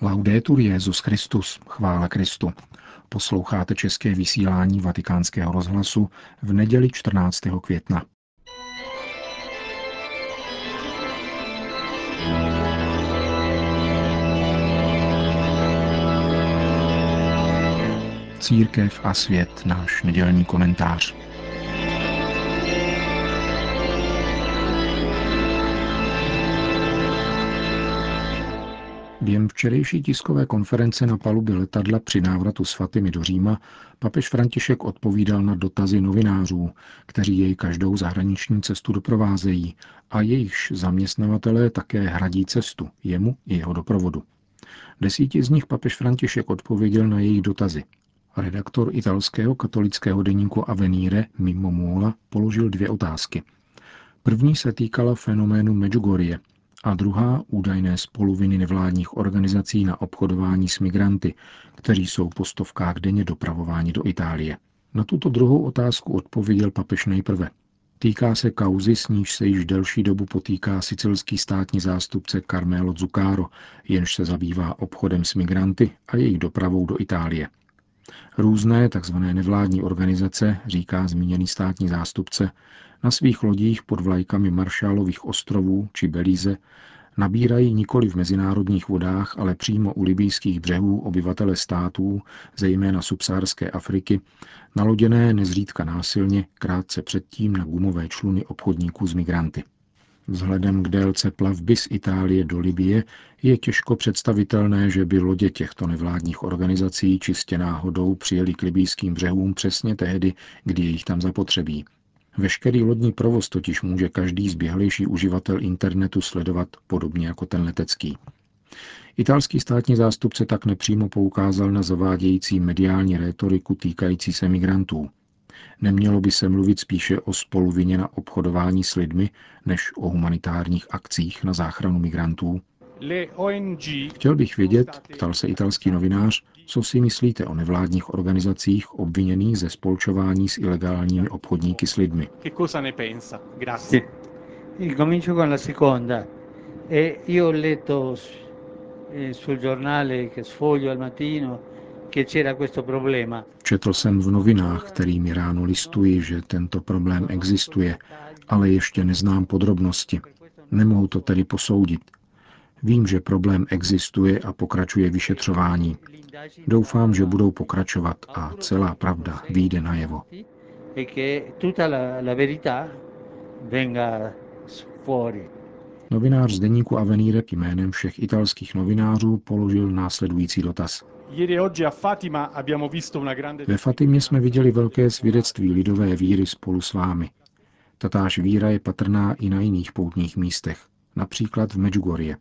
Laudetur Jezus Christus, chvála Kristu. Posloucháte české vysílání Vatikánského rozhlasu v neděli 14. května. Církev a svět, náš nedělní komentář. Během včerejší tiskové konference na palubě letadla při návratu s do Říma papež František odpovídal na dotazy novinářů, kteří jej každou zahraniční cestu doprovázejí a jejichž zaměstnavatelé také hradí cestu, jemu i jeho doprovodu. Desíti z nich papež František odpověděl na jejich dotazy. Redaktor italského katolického deníku Avenire Mimo Mola položil dvě otázky. První se týkala fenoménu Medjugorje, a druhá údajné spoluviny nevládních organizací na obchodování s migranty, kteří jsou po stovkách denně dopravováni do Itálie. Na tuto druhou otázku odpověděl papež nejprve. Týká se kauzy, s níž se již delší dobu potýká sicilský státní zástupce Carmelo Zuccaro, jenž se zabývá obchodem s migranty a jejich dopravou do Itálie. Různé tzv. nevládní organizace, říká zmíněný státní zástupce, na svých lodích pod vlajkami Maršálových ostrovů či Belize nabírají nikoli v mezinárodních vodách, ale přímo u libijských břehů obyvatele států, zejména subsárské Afriky, naloděné nezřídka násilně krátce předtím na gumové čluny obchodníků z migranty. Vzhledem k délce plavby z Itálie do Libie je těžko představitelné, že by lodě těchto nevládních organizací čistě náhodou přijeli k libijským břehům přesně tehdy, kdy je jich tam zapotřebí. Veškerý lodní provoz totiž může každý zběhlejší uživatel internetu sledovat podobně jako ten letecký. Italský státní zástupce tak nepřímo poukázal na zavádějící mediální rétoriku týkající se migrantů. Nemělo by se mluvit spíše o spoluvině na obchodování s lidmi, než o humanitárních akcích na záchranu migrantů? Chtěl bych vědět, ptal se italský novinář, co si myslíte o nevládních organizacích obviněných ze spolčování s ilegálními obchodníky s lidmi? Comincio con la seconda. E io ho letto sul giornale che sfoglio al mattino Četl jsem v novinách, kterými ráno listuji, že tento problém existuje, ale ještě neznám podrobnosti. Nemohu to tedy posoudit. Vím, že problém existuje a pokračuje vyšetřování. Doufám, že budou pokračovat a celá pravda vyjde najevo. Novinář z deníku Avenire jménem všech italských novinářů položil následující dotaz. Ve Fatimě jsme viděli velké svědectví lidové víry spolu s vámi. Tatáž víra je patrná i na jiných poutních místech, například v Medjugorje.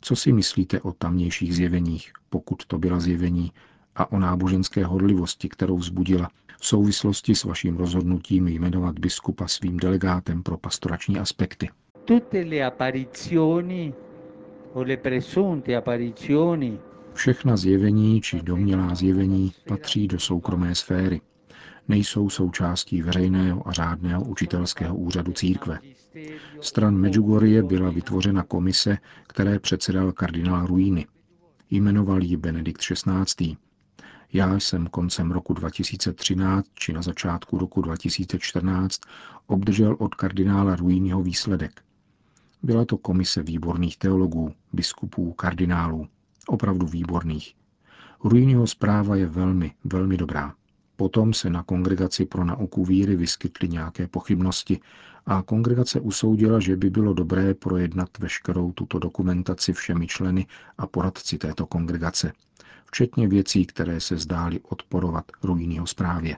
Co si myslíte o tamnějších zjeveních, pokud to byla zjevení, a o náboženské hodlivosti, kterou vzbudila v souvislosti s vaším rozhodnutím jmenovat biskupa svým delegátem pro pastorační aspekty? Tutte le apparizioni o le presunte apparizioni Všechna zjevení či domnělá zjevení patří do soukromé sféry. Nejsou součástí veřejného a řádného učitelského úřadu církve. Stran Medjugorje byla vytvořena komise, které předsedal kardinál Ruini. Jmenoval ji Benedikt XVI. Já jsem koncem roku 2013 či na začátku roku 2014 obdržel od kardinála Ruiniho výsledek. Byla to komise výborných teologů, biskupů, kardinálů opravdu výborných. Ruiniho zpráva je velmi, velmi dobrá. Potom se na kongregaci pro nauku víry vyskytly nějaké pochybnosti a kongregace usoudila, že by bylo dobré projednat veškerou tuto dokumentaci všemi členy a poradci této kongregace, včetně věcí, které se zdály odporovat Ruiniho zprávě.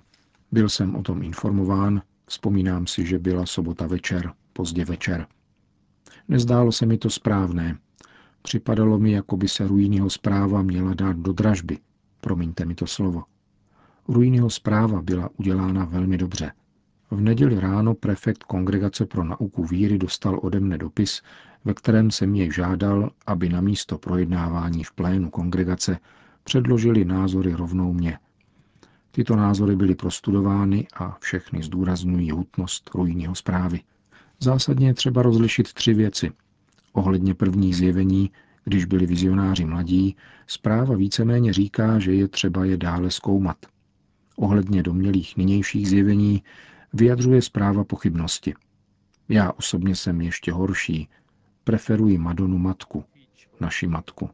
Byl jsem o tom informován, vzpomínám si, že byla sobota večer, pozdě večer. Nezdálo se mi to správné, Připadalo mi, jako by se Ruínyho zpráva měla dát do dražby. Promiňte mi to slovo. Ruínyho zpráva byla udělána velmi dobře. V neděli ráno prefekt Kongregace pro nauku víry dostal ode mne dopis, ve kterém se mě žádal, aby na místo projednávání v plénu kongregace předložili názory rovnou mě. Tyto názory byly prostudovány a všechny zdůrazňují hutnost rujíního zprávy. Zásadně je třeba rozlišit tři věci – ohledně prvních zjevení, Když byli vizionáři mladí, zpráva víceméně říká, že je třeba je dále zkoumat. Ohledně domělých nynějších zjevení vyjadřuje zpráva pochybnosti. Já osobně jsem ještě horší. Preferuji Madonu matku, naši matku,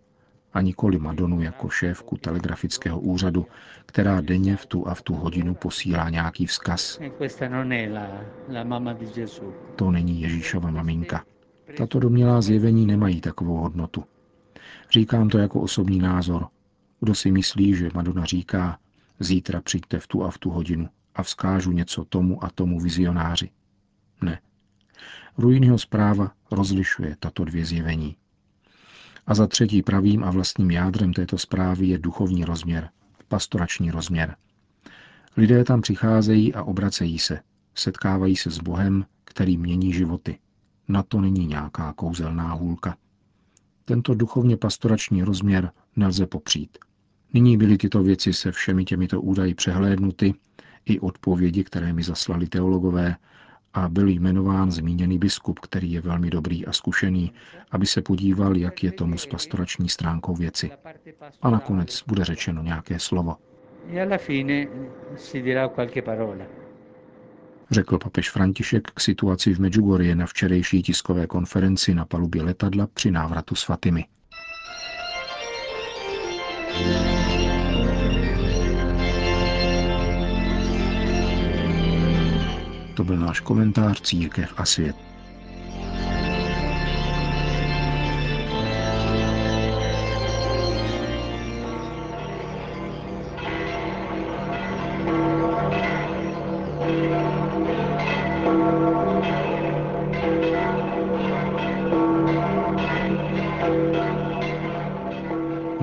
a nikoli Madonu jako šéfku telegrafického úřadu, která denně v tu a v tu hodinu posílá nějaký vzkaz. To není Ježíšova maminka. Tato domělá zjevení nemají takovou hodnotu. Říkám to jako osobní názor. Kdo si myslí, že Madonna říká, zítra přijďte v tu a v tu hodinu a vzkážu něco tomu a tomu vizionáři. Ne. Ruinního zpráva rozlišuje tato dvě zjevení. A za třetí pravým a vlastním jádrem této zprávy je duchovní rozměr, pastorační rozměr. Lidé tam přicházejí a obracejí se, setkávají se s Bohem, který mění životy. Na to není nějaká kouzelná hůlka. Tento duchovně pastorační rozměr nelze popřít. Nyní byly tyto věci se všemi těmito údaji přehlédnuty, i odpovědi, které mi zaslali teologové, a byl jmenován zmíněný biskup, který je velmi dobrý a zkušený, aby se podíval, jak je tomu s pastorační stránkou věci. A nakonec bude řečeno nějaké slovo. Řekl papež František k situaci v Medjugorje na včerejší tiskové konferenci na palubě letadla při návratu s Fatimy. To byl náš komentář Církev a svět.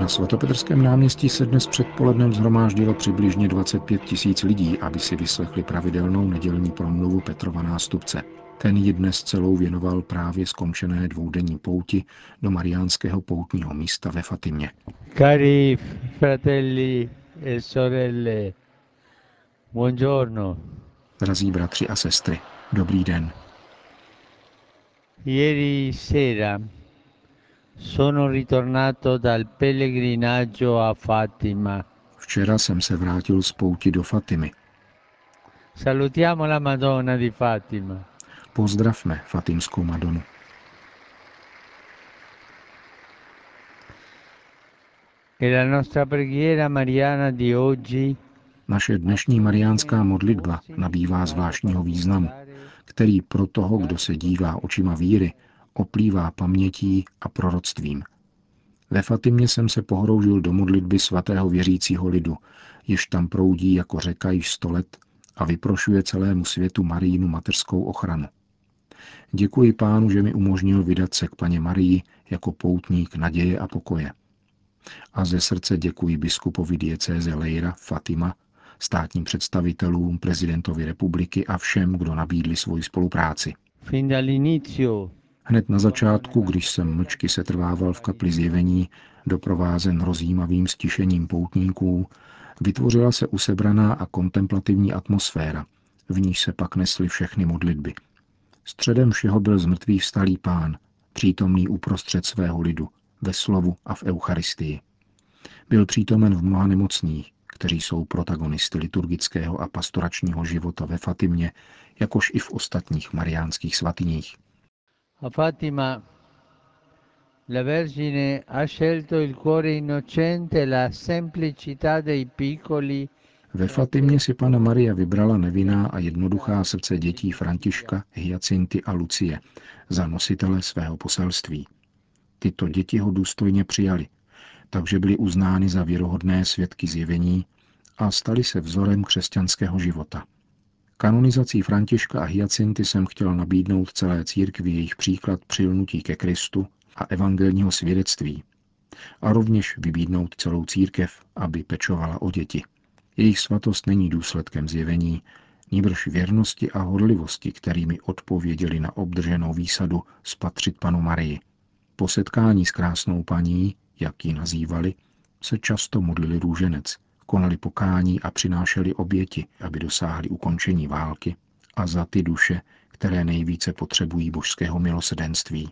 Na svatopetrském náměstí se dnes předpolednem zhromáždilo přibližně 25 tisíc lidí, aby si vyslechli pravidelnou nedělní promluvu Petrova nástupce. Ten ji dnes celou věnoval právě skončené dvoudenní pouti do mariánského poutního místa ve Fatimě. Cari fratelli e sorelle, buongiorno. Drazí bratři a sestry, dobrý den. Ieri sera Sono ritornato dal pellegrinaggio a Fatima. Včera jsem se vrátil z pouti do Fatimy. Salutiamo la Madonna di Fatima. Pozdravme Fatimskou Madonu. E la nostra preghiera mariana di oggi naše dnešní mariánská modlitba nabývá zvláštního významu, který pro toho, kdo se dívá očima víry, oplývá pamětí a proroctvím. Ve Fatimě jsem se pohroužil do modlitby svatého věřícího lidu, jež tam proudí jako řeka již sto let a vyprošuje celému světu Marínu mateřskou ochranu. Děkuji pánu, že mi umožnil vydat se k paně Marii jako poutník naděje a pokoje. A ze srdce děkuji biskupovi diecéze Lejra Fatima, státním představitelům, prezidentovi republiky a všem, kdo nabídli svoji spolupráci. Fin dall'inizio Hned na začátku, když jsem mlčky se trvával v kapli zjevení, doprovázen rozjímavým stišením poutníků, vytvořila se usebraná a kontemplativní atmosféra, v níž se pak nesly všechny modlitby. Středem všeho byl zmrtvý vstalý pán, přítomný uprostřed svého lidu, ve slovu a v Eucharistii. Byl přítomen v mnoha nemocných, kteří jsou protagonisty liturgického a pastoračního života ve Fatimě, jakož i v ostatních mariánských svatyních. A Fatima la Vergine ha scelto il cuore innocente la semplicità dei piccoli Ve Fatimě si pana Maria vybrala nevinná a jednoduchá srdce dětí Františka, Hyacinty a Lucie za nositele svého poselství. Tyto děti ho důstojně přijali, takže byly uznány za věrohodné svědky zjevení a stali se vzorem křesťanského života. Kanonizací Františka a Hyacinty jsem chtěl nabídnout celé církvi jejich příklad přilnutí ke Kristu a evangelního svědectví a rovněž vybídnout celou církev, aby pečovala o děti. Jejich svatost není důsledkem zjevení, níbrž věrnosti a hodlivosti, kterými odpověděli na obdrženou výsadu spatřit panu Marii. Po setkání s krásnou paní, jak ji nazývali, se často modlili růženec, konali pokání a přinášeli oběti, aby dosáhli ukončení války a za ty duše, které nejvíce potřebují božského milosedenství.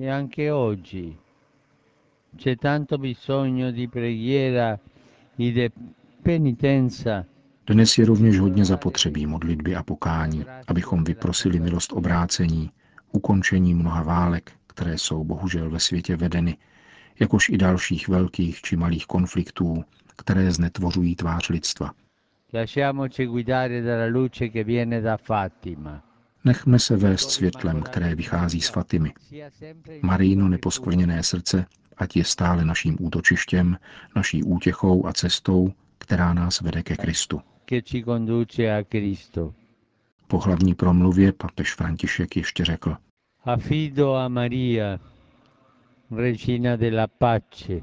E anche oggi C'è tanto bisogno di preghiera e di penitenza Dnes je rovněž hodně zapotřebí modlitby a pokání, abychom vyprosili milost obrácení, ukončení mnoha válek, které jsou bohužel ve světě vedeny, jakož i dalších velkých či malých konfliktů, které znetvořují tvář lidstva. Nechme se vést světlem, které vychází z Fatimy. Marijno neposkvrněné srdce, ať je stále naším útočištěm, naší útěchou a cestou, která nás vede ke Kristu. Po hlavní promluvě papež František ještě řekl, Affido a Maria, Regina della Pace,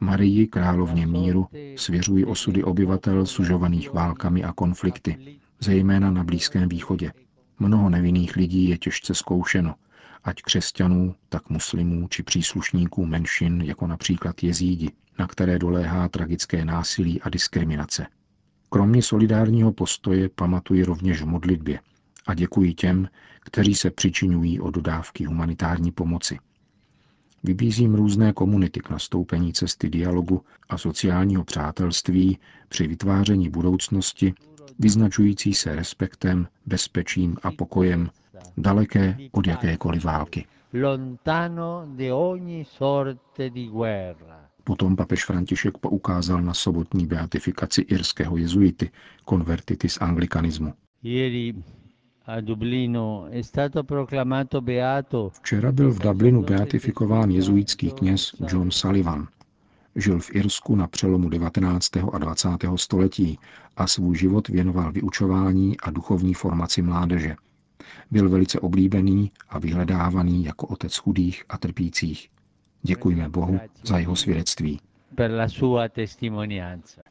Marii, královně míru, svěřují osudy obyvatel sužovaných válkami a konflikty, zejména na Blízkém východě. Mnoho nevinných lidí je těžce zkoušeno, ať křesťanů, tak muslimů či příslušníků menšin, jako například jezídi, na které doléhá tragické násilí a diskriminace. Kromě solidárního postoje pamatuji rovněž v modlitbě a děkuji těm, kteří se přičiňují o dodávky humanitární pomoci. Vybízím různé komunity k nastoupení cesty dialogu a sociálního přátelství při vytváření budoucnosti, vyznačující se respektem, bezpečím a pokojem, daleké od jakékoliv války. Potom papež František poukázal na sobotní beatifikaci irského jezuity, konvertitis anglikanismu. Včera byl v Dublinu beatifikován jezuitský kněz John Sullivan. Žil v Irsku na přelomu 19. a 20. století a svůj život věnoval vyučování a duchovní formaci mládeže. Byl velice oblíbený a vyhledávaný jako otec chudých a trpících. Děkujeme Bohu za jeho svědectví.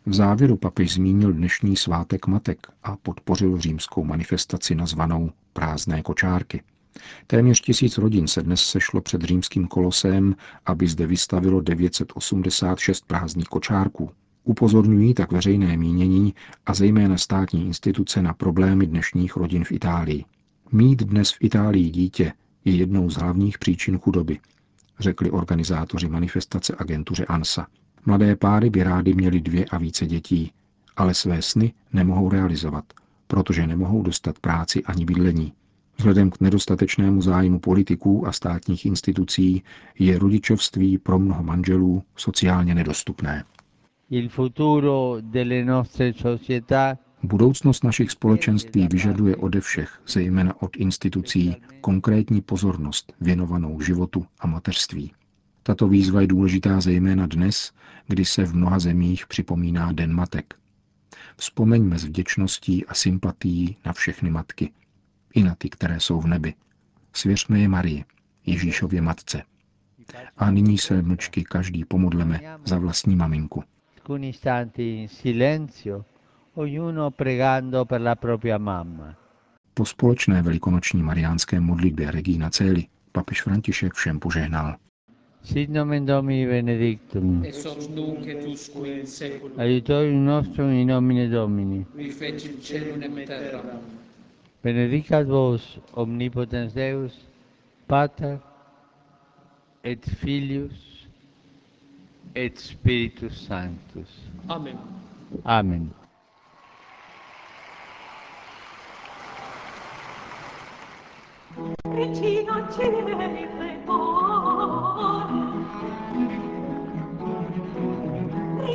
V závěru papež zmínil dnešní svátek matek a podpořil římskou manifestaci nazvanou Prázdné kočárky. Téměř tisíc rodin se dnes sešlo před římským kolosem, aby zde vystavilo 986 prázdných kočárků. Upozorňují tak veřejné mínění a zejména státní instituce na problémy dnešních rodin v Itálii. Mít dnes v Itálii dítě je jednou z hlavních příčin chudoby, řekli organizátoři manifestace agentuře ANSA. Mladé páry by rády měly dvě a více dětí, ale své sny nemohou realizovat, protože nemohou dostat práci ani bydlení. Vzhledem k nedostatečnému zájmu politiků a státních institucí je rodičovství pro mnoho manželů sociálně nedostupné. Budoucnost našich společenství vyžaduje ode všech, zejména od institucí, konkrétní pozornost věnovanou životu a mateřství. Tato výzva je důležitá zejména dnes, kdy se v mnoha zemích připomíná Den matek. Vzpomeňme s vděčností a sympatií na všechny matky, i na ty, které jsou v nebi. Svěřme je Marii, Ježíšově matce. A nyní se mlčky každý pomodleme za vlastní maminku. alcuni istanti in silenzio, ognuno pregando per la propria mamma. Po společné velikonoční mariánské modlitbě Regina Celi papež František všem požehnal. Sit nomen Domini benedictum, ex hoc nunc et usque in seculum, aiutorium nostrum in nomine Domini. qui fecit celum et terram. Benedicat vos omnipotens Deus, Pater et Filius et Spiritus Sanctus. Amen. Amen. Regina Celi